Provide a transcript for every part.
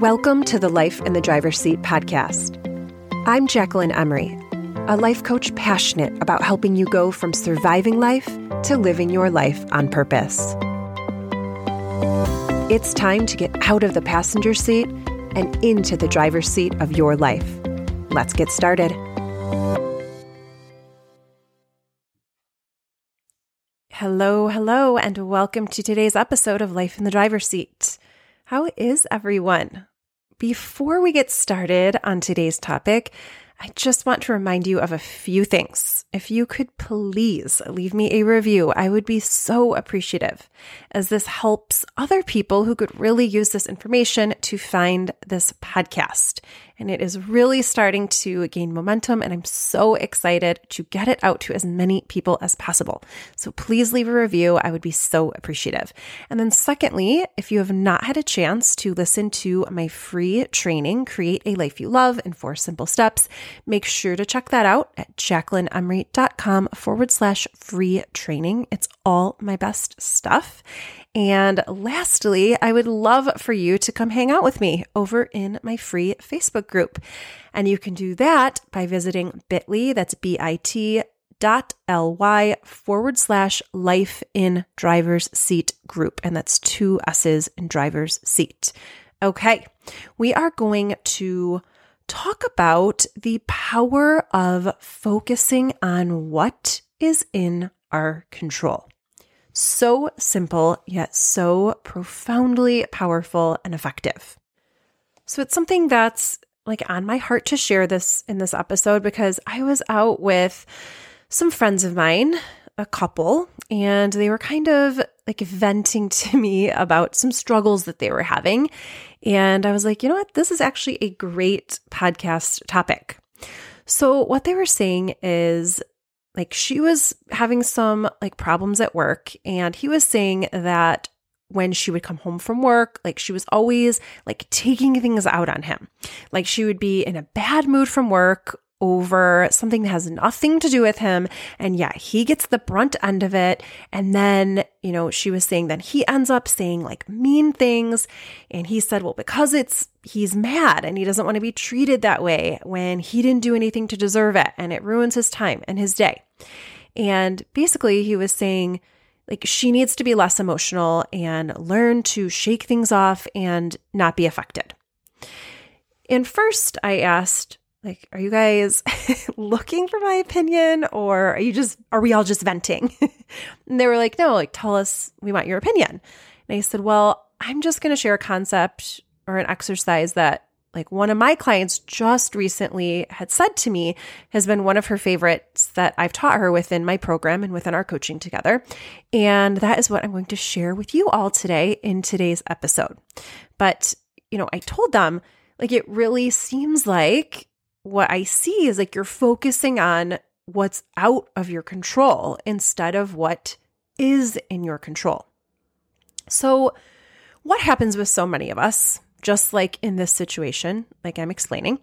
Welcome to the Life in the Driver's Seat podcast. I'm Jacquelyn Emery, a life coach passionate about helping you go from surviving life to living your life on purpose. It's time to get out of the passenger seat and into the driver's seat of your life. Let's get started. Hello, hello, and welcome to today's episode of Life in the Driver's Seat. How is everyone? Before we get started on today's topic, I just want to remind you of a few things. If you could please leave me a review, I would be so appreciative, as this helps other people who could really use this information to find this podcast and it is really starting to gain momentum. And I'm so excited to get it out to as many people as possible. So please leave a review. I would be so appreciative. And then, secondly, if you have not had a chance to listen to my free training, Create a Life You Love in Four Simple Steps, make sure to check that out at jacquelynemery.com forward slash free training. It's all my best stuff. And lastly, I would love for you to come hang out with me over in my free Facebook group. And you can do that by visiting bit.ly, that's B-I-T dot ly forward slash life in driver's seat group. And that's two S's in driver's seat. Okay, we are going to talk about the power of focusing on what is in our control. So simple, yet so profoundly powerful and effective. So it's something that's like on my heart to share this in this episode because I was out with some friends of mine, a couple, and they were kind of like venting to me about some struggles that they were having. And I was like, you know what? This is actually a great podcast topic. So, what they were saying is like she was having some like problems at work and he was saying that when she would come home from work, like she was always like taking things out on him. Like she would be in a bad mood from work over something that has nothing to do with him. And yeah, he gets the brunt end of it. And then, you know, she was saying that he ends up saying like mean things. And he said, well, because it's, he's mad and he doesn't want to be treated that way when he didn't do anything to deserve it. And it ruins his time and his day. And basically, he was saying, like, she needs to be less emotional and learn to shake things off and not be affected. And first, I asked, like, are you guys looking for my opinion or are you just, are we all just venting? and they were like, no, like, tell us, we want your opinion. And I said, well, I'm just going to share a concept or an exercise that like one of my clients just recently had said to me has been one of her favorites that I've taught her within my program and within our coaching together. And that is what I'm going to share with you all today in today's episode. But, you know, I told them like it really seems like what I see is like you're focusing on what's out of your control instead of what is in your control. So, what happens with so many of us, just like in this situation, like I'm explaining,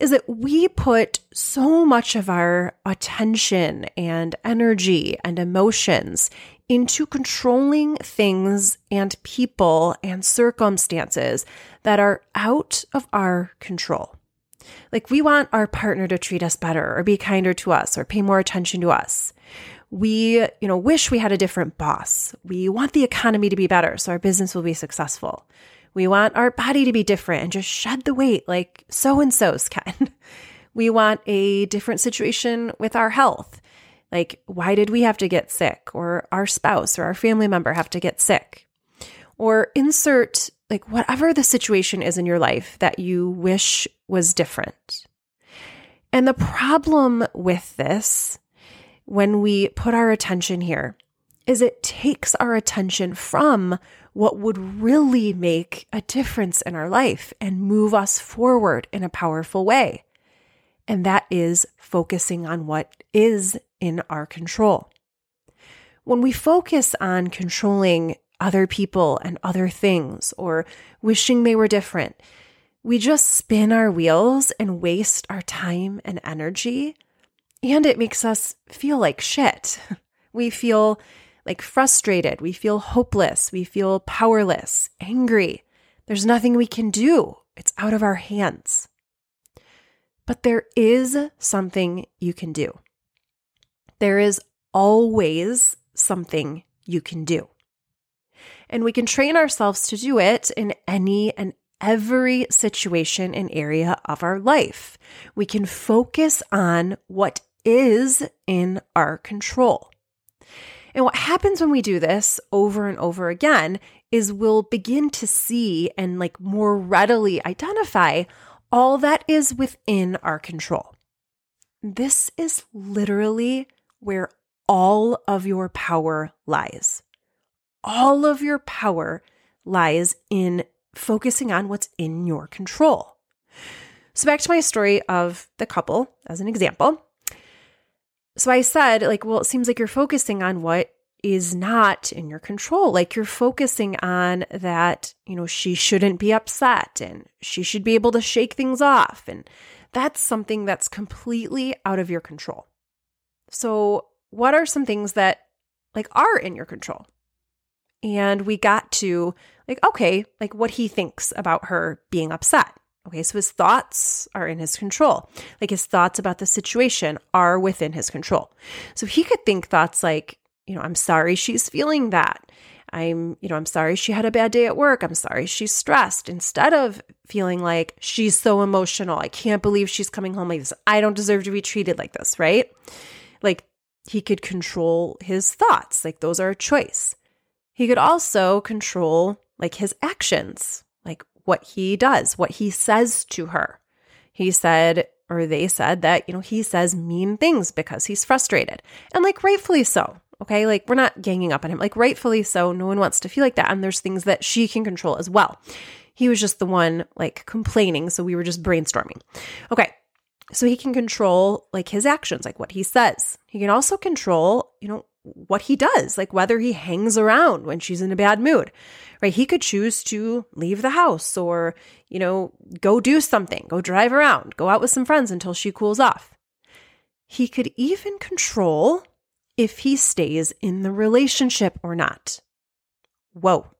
is that we put so much of our attention and energy and emotions into controlling things and people and circumstances that are out of our control. Like we want our partner to treat us better or be kinder to us or pay more attention to us. We, you know, wish we had a different boss. We want the economy to be better so our business will be successful. We want our body to be different and just shed the weight like so and so's can. We want a different situation with our health. Like, why did we have to get sick? Or our spouse or our family member have to get sick? Or insert like whatever the situation is in your life that you wish was different. And the problem with this, when we put our attention here, is it takes our attention from what would really make a difference in our life and move us forward in a powerful way. And that is focusing on what is in our control. When we focus on controlling other people and other things or wishing they were different. We just spin our wheels and waste our time and energy. And it makes us feel like shit. We feel like frustrated. We feel hopeless. We feel powerless, angry. There's nothing we can do it's out of our hands. But there is something you can do. There is always something you can do. And we can train ourselves to do it in any and every situation and area of our life. We can focus on what is in our control. And what happens when we do this over and over again is we'll begin to see and like more readily identify all that is within our control. This is literally where all of your power lies. All of your power lies in focusing on what's in your control. So, back to my story of the couple as an example. So, I said, like, well, it seems like you're focusing on what is not in your control. Like, you're focusing on that, you know, she shouldn't be upset and she should be able to shake things off. And that's something that's completely out of your control. So, what are some things that like are in your control? And we got to like, okay, like what he thinks about her being upset. Okay, so his thoughts are in his control. Like his thoughts about the situation are within his control. So he could think thoughts like, you know, I'm sorry she's feeling that. I'm, you know, I'm sorry she had a bad day at work. I'm sorry she's stressed. Instead of feeling like she's so emotional, I can't believe she's coming home like this. I don't deserve to be treated like this, right? Like he could control his thoughts. Like those are a choice. He could also control like his actions, like what he does, what he says to her. He said, or they said that, you know, he says mean things because he's frustrated. And like rightfully so. Okay. Like we're not ganging up on him. Like rightfully so. No one wants to feel like that. And there's things that she can control as well. He was just the one like complaining. So we were just brainstorming. Okay. So he can control like his actions, like what he says. He can also control, you know, what he does, like whether he hangs around when she's in a bad mood, right? He could choose to leave the house or, you know, go do something, go drive around, go out with some friends until she cools off. He could even control if he stays in the relationship or not. Whoa.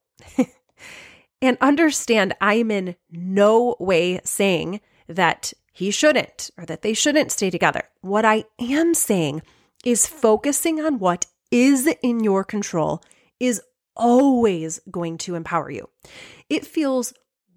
and understand, I'm in no way saying that he shouldn't or that they shouldn't stay together. What I am saying is focusing on what is in your control is always going to empower you. It feels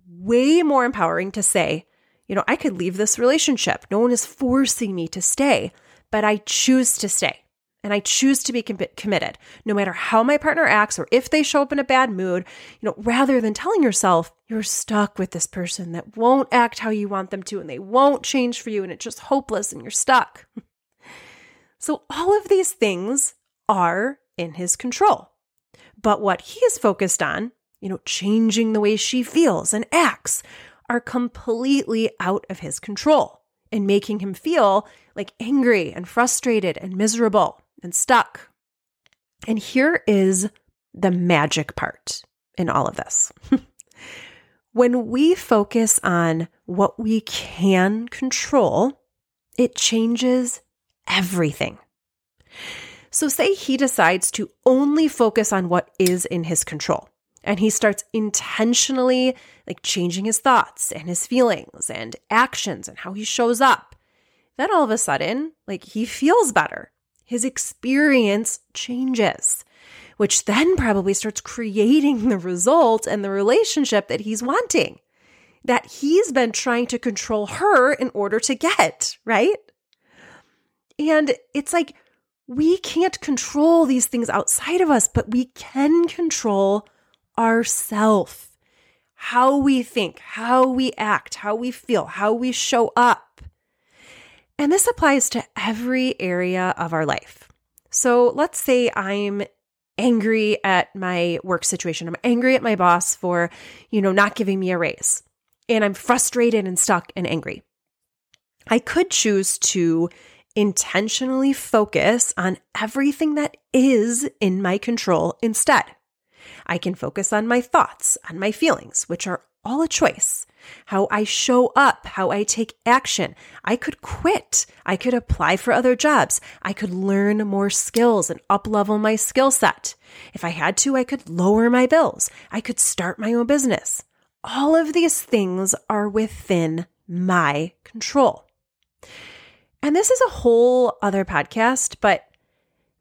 way more empowering to say, you know, I could leave this relationship. No one is forcing me to stay, but I choose to stay and I choose to be com- committed no matter how my partner acts or if they show up in a bad mood, you know, rather than telling yourself you're stuck with this person that won't act how you want them to and they won't change for you and it's just hopeless and you're stuck. so all of these things are in his control. But what he is focused on, you know, changing the way she feels and acts, are completely out of his control and making him feel like angry and frustrated and miserable and stuck. And here is the magic part in all of this. when we focus on what we can control, it changes everything. So, say he decides to only focus on what is in his control and he starts intentionally like changing his thoughts and his feelings and actions and how he shows up. Then all of a sudden, like he feels better. His experience changes, which then probably starts creating the result and the relationship that he's wanting, that he's been trying to control her in order to get, right? And it's like we can't control these things outside of us, but we can control ourself. How we think, how we act, how we feel, how we show up. And this applies to every area of our life. So let's say I'm angry at my work situation. I'm angry at my boss for, you know, not giving me a raise. And I'm frustrated and stuck and angry. I could choose to intentionally focus on everything that is in my control instead. I can focus on my thoughts, on my feelings, which are all a choice. How I show up, how I take action. I could quit. I could apply for other jobs. I could learn more skills and uplevel my skill set. If I had to, I could lower my bills. I could start my own business. all of these things are within my control. And this is a whole other podcast, but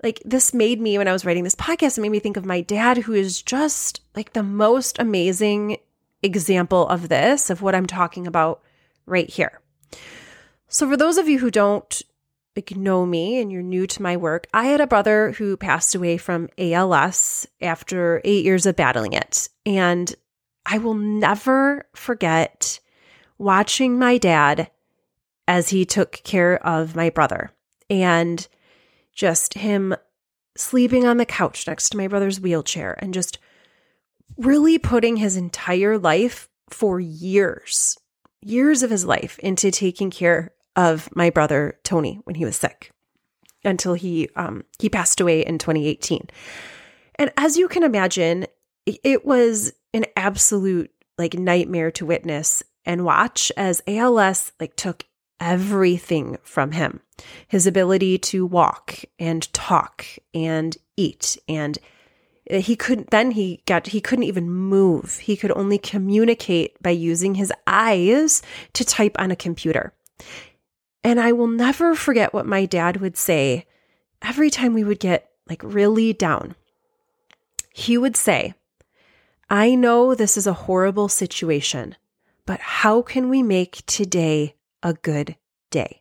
like this made me, when I was writing this podcast, it made me think of my dad, who is just like the most amazing example of this, of what I'm talking about right here. So, for those of you who don't like know me and you're new to my work, I had a brother who passed away from ALS after eight years of battling it. And I will never forget watching my dad as he took care of my brother and just him sleeping on the couch next to my brother's wheelchair and just really putting his entire life for years, years of his life into taking care of my brother Tony when he was sick until he um he passed away in 2018. And as you can imagine, it was an absolute like nightmare to witness and watch as ALS like took everything from him. His ability to walk and talk and eat and he couldn't then he got he couldn't even move. He could only communicate by using his eyes to type on a computer. And I will never forget what my dad would say every time we would get like really down. He would say, I know this is a horrible situation, but how can we make today a good day?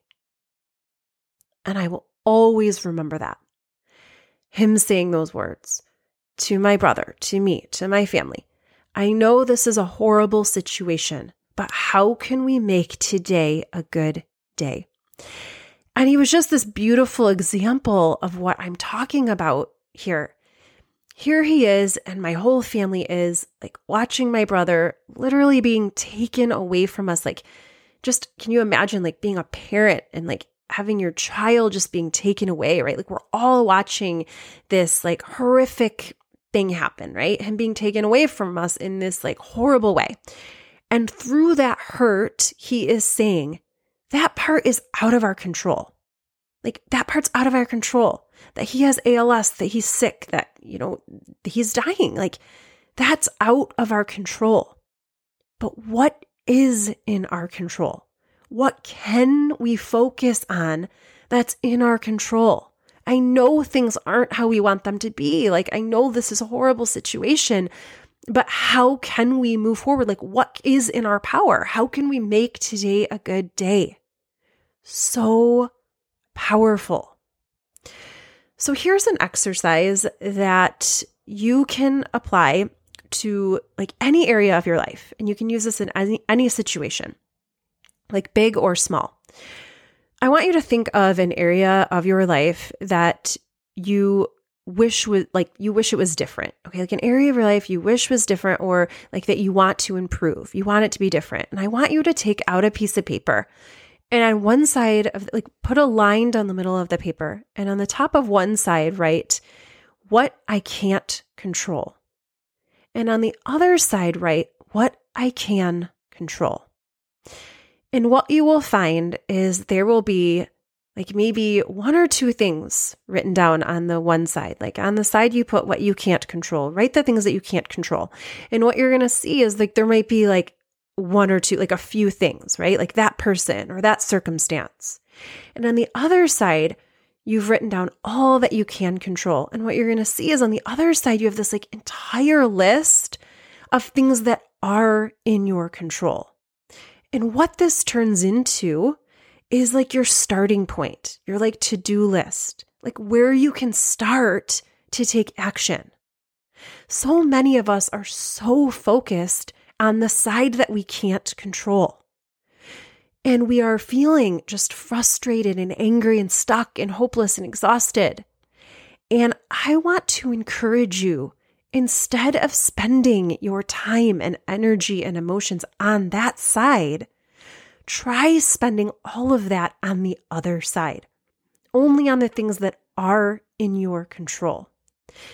And I will always remember that. Him saying those words to my brother, to me, to my family. I know this is a horrible situation, but how can we make today a good day? And he was just this beautiful example of what I'm talking about here. Here he is, and my whole family is like watching my brother literally being taken away from us. Like, just can you imagine like being a parent and like having your child just being taken away, right? Like, we're all watching this like horrific thing happen, right? Him being taken away from us in this like horrible way. And through that hurt, he is saying that part is out of our control. Like that part's out of our control. That he has ALS, that he's sick, that, you know, he's dying. Like that's out of our control. But what is in our control? What can we focus on that's in our control? I know things aren't how we want them to be. Like, I know this is a horrible situation, but how can we move forward? Like, what is in our power? How can we make today a good day? So powerful. So, here's an exercise that you can apply to like any area of your life, and you can use this in any, any situation, like big or small. I want you to think of an area of your life that you wish was like you wish it was different. Okay, like an area of your life you wish was different or like that you want to improve. You want it to be different. And I want you to take out a piece of paper and on one side of like put a line down the middle of the paper and on the top of one side write what I can't control. And on the other side write what I can control. And what you will find is there will be like maybe one or two things written down on the one side. Like on the side, you put what you can't control, write the things that you can't control. And what you're going to see is like there might be like one or two, like a few things, right? Like that person or that circumstance. And on the other side, you've written down all that you can control. And what you're going to see is on the other side, you have this like entire list of things that are in your control. And what this turns into is like your starting point, your like to do list, like where you can start to take action. So many of us are so focused on the side that we can't control. And we are feeling just frustrated and angry and stuck and hopeless and exhausted. And I want to encourage you Instead of spending your time and energy and emotions on that side, try spending all of that on the other side, only on the things that are in your control.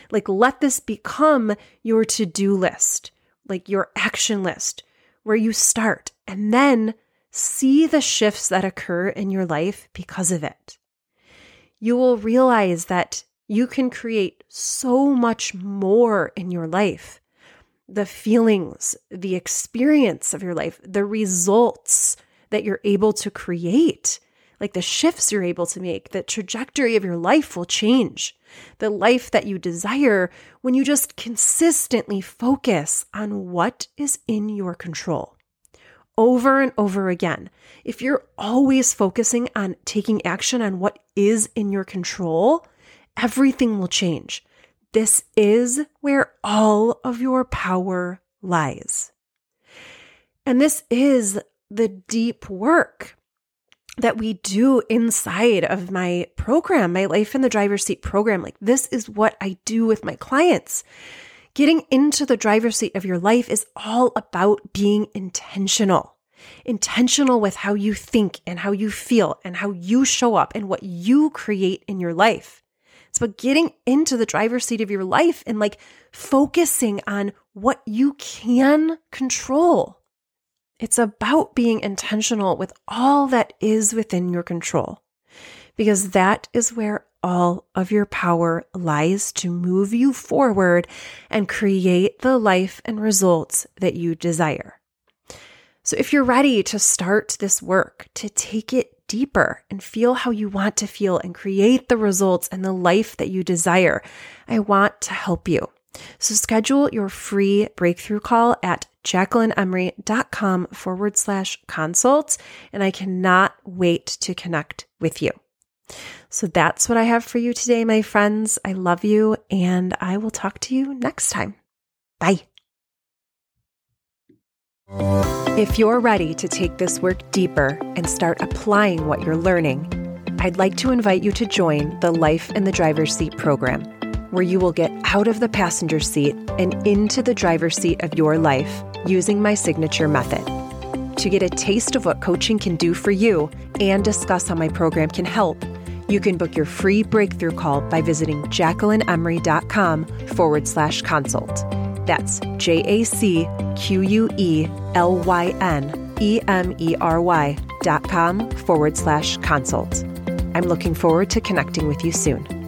Like, let this become your to do list, like your action list, where you start and then see the shifts that occur in your life because of it. You will realize that you can create so much more in your life the feelings, the experience of your life, the results that you're able to create, like the shifts you're able to make, the trajectory of your life will change. The life that you desire when you just consistently focus on what is in your control over and over again. If you're always focusing on taking action on what is in your control, everything will change. This is where all of your power lies. And this is the deep work that we do inside of my program, my Life in the Driver's Seat program. Like, this is what I do with my clients. Getting into the driver's seat of your life is all about being intentional. Intentional with how you think and how you feel and how you show up and what you create in your life. It's about getting into the driver's seat of your life and like focusing on what you can control. It's about being intentional with all that is within your control, because that is where all of your power lies to move you forward and create the life and results that you desire. So, if you're ready to start this work, to take it deeper and feel how you want to feel and create the results and the life that you desire, I want to help you. So, schedule your free breakthrough call at jacquelynemery.com forward slash consult, and I cannot wait to connect with you. So that's what I have for you today, my friends. I love you, and I will talk to you next time. Bye. If you're ready to take this work deeper and start applying what you're learning, I'd like to invite you to join the Life in the Driver's Seat program, where you will get out of the passenger seat and into the driver's seat of your life using my signature method. To get a taste of what coaching can do for you and discuss how my program can help, you can book your free breakthrough call by visiting jacquelynemery.com forward slash consult. That's J A C Q U E L Y N E M E R Y dot com forward slash consult. I'm looking forward to connecting with you soon.